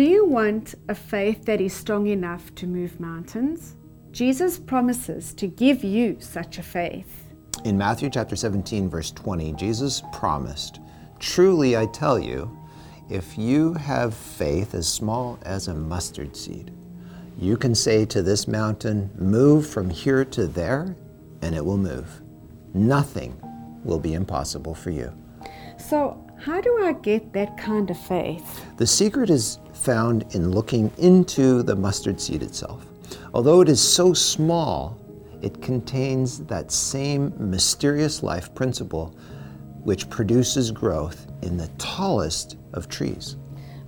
Do you want a faith that is strong enough to move mountains? Jesus promises to give you such a faith. In Matthew chapter 17, verse 20, Jesus promised, Truly I tell you, if you have faith as small as a mustard seed, you can say to this mountain, Move from here to there, and it will move. Nothing will be impossible for you. So, how do I get that kind of faith? The secret is found in looking into the mustard seed itself. Although it is so small, it contains that same mysterious life principle which produces growth in the tallest of trees.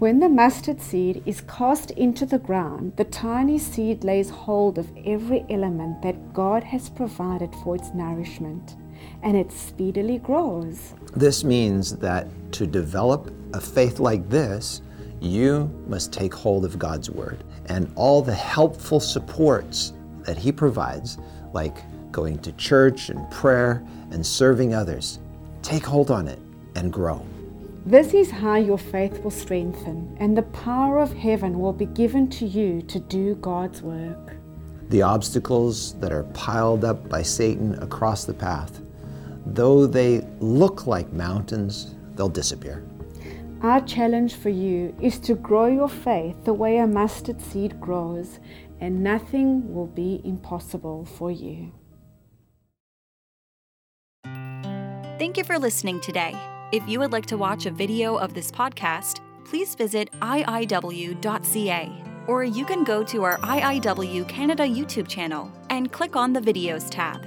When the mustard seed is cast into the ground, the tiny seed lays hold of every element that God has provided for its nourishment, and it speedily grows. This means that to develop a faith like this, you must take hold of God's Word and all the helpful supports that He provides, like going to church and prayer and serving others. Take hold on it and grow. This is how your faith will strengthen, and the power of heaven will be given to you to do God's work. The obstacles that are piled up by Satan across the path, though they look like mountains, they'll disappear. Our challenge for you is to grow your faith the way a mustard seed grows, and nothing will be impossible for you. Thank you for listening today. If you would like to watch a video of this podcast, please visit iiw.ca or you can go to our IIW Canada YouTube channel and click on the Videos tab.